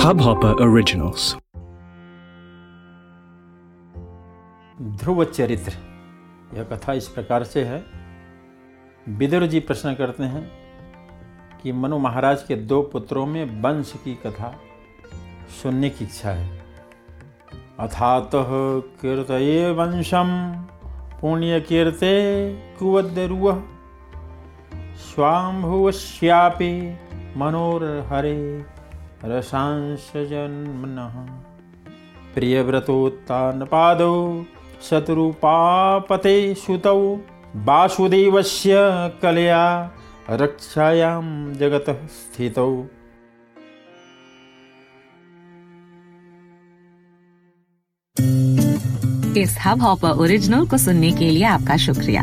Hubhopper Originals. ध्रुव चरित्र यह कथा इस प्रकार से है। विदुर जी प्रश्न करते हैं कि मनु महाराज के दो पुत्रों में वंश की कथा सुनने की इच्छा है। अथात कीर्तये वंशम, पुण्य कीर्ते कुवद्रुव। स्वाम्भुवश्यापि मनोरहरे रसांश जन्मनः प्रियव्रतोत्तानपादौ शत्रुपापते सुतौ वासुदेवस्य कलया रक्षायां जगतः स्थितौ। इस हब हॉपर ओरिजिनल को सुनने के लिए आपका शुक्रिया।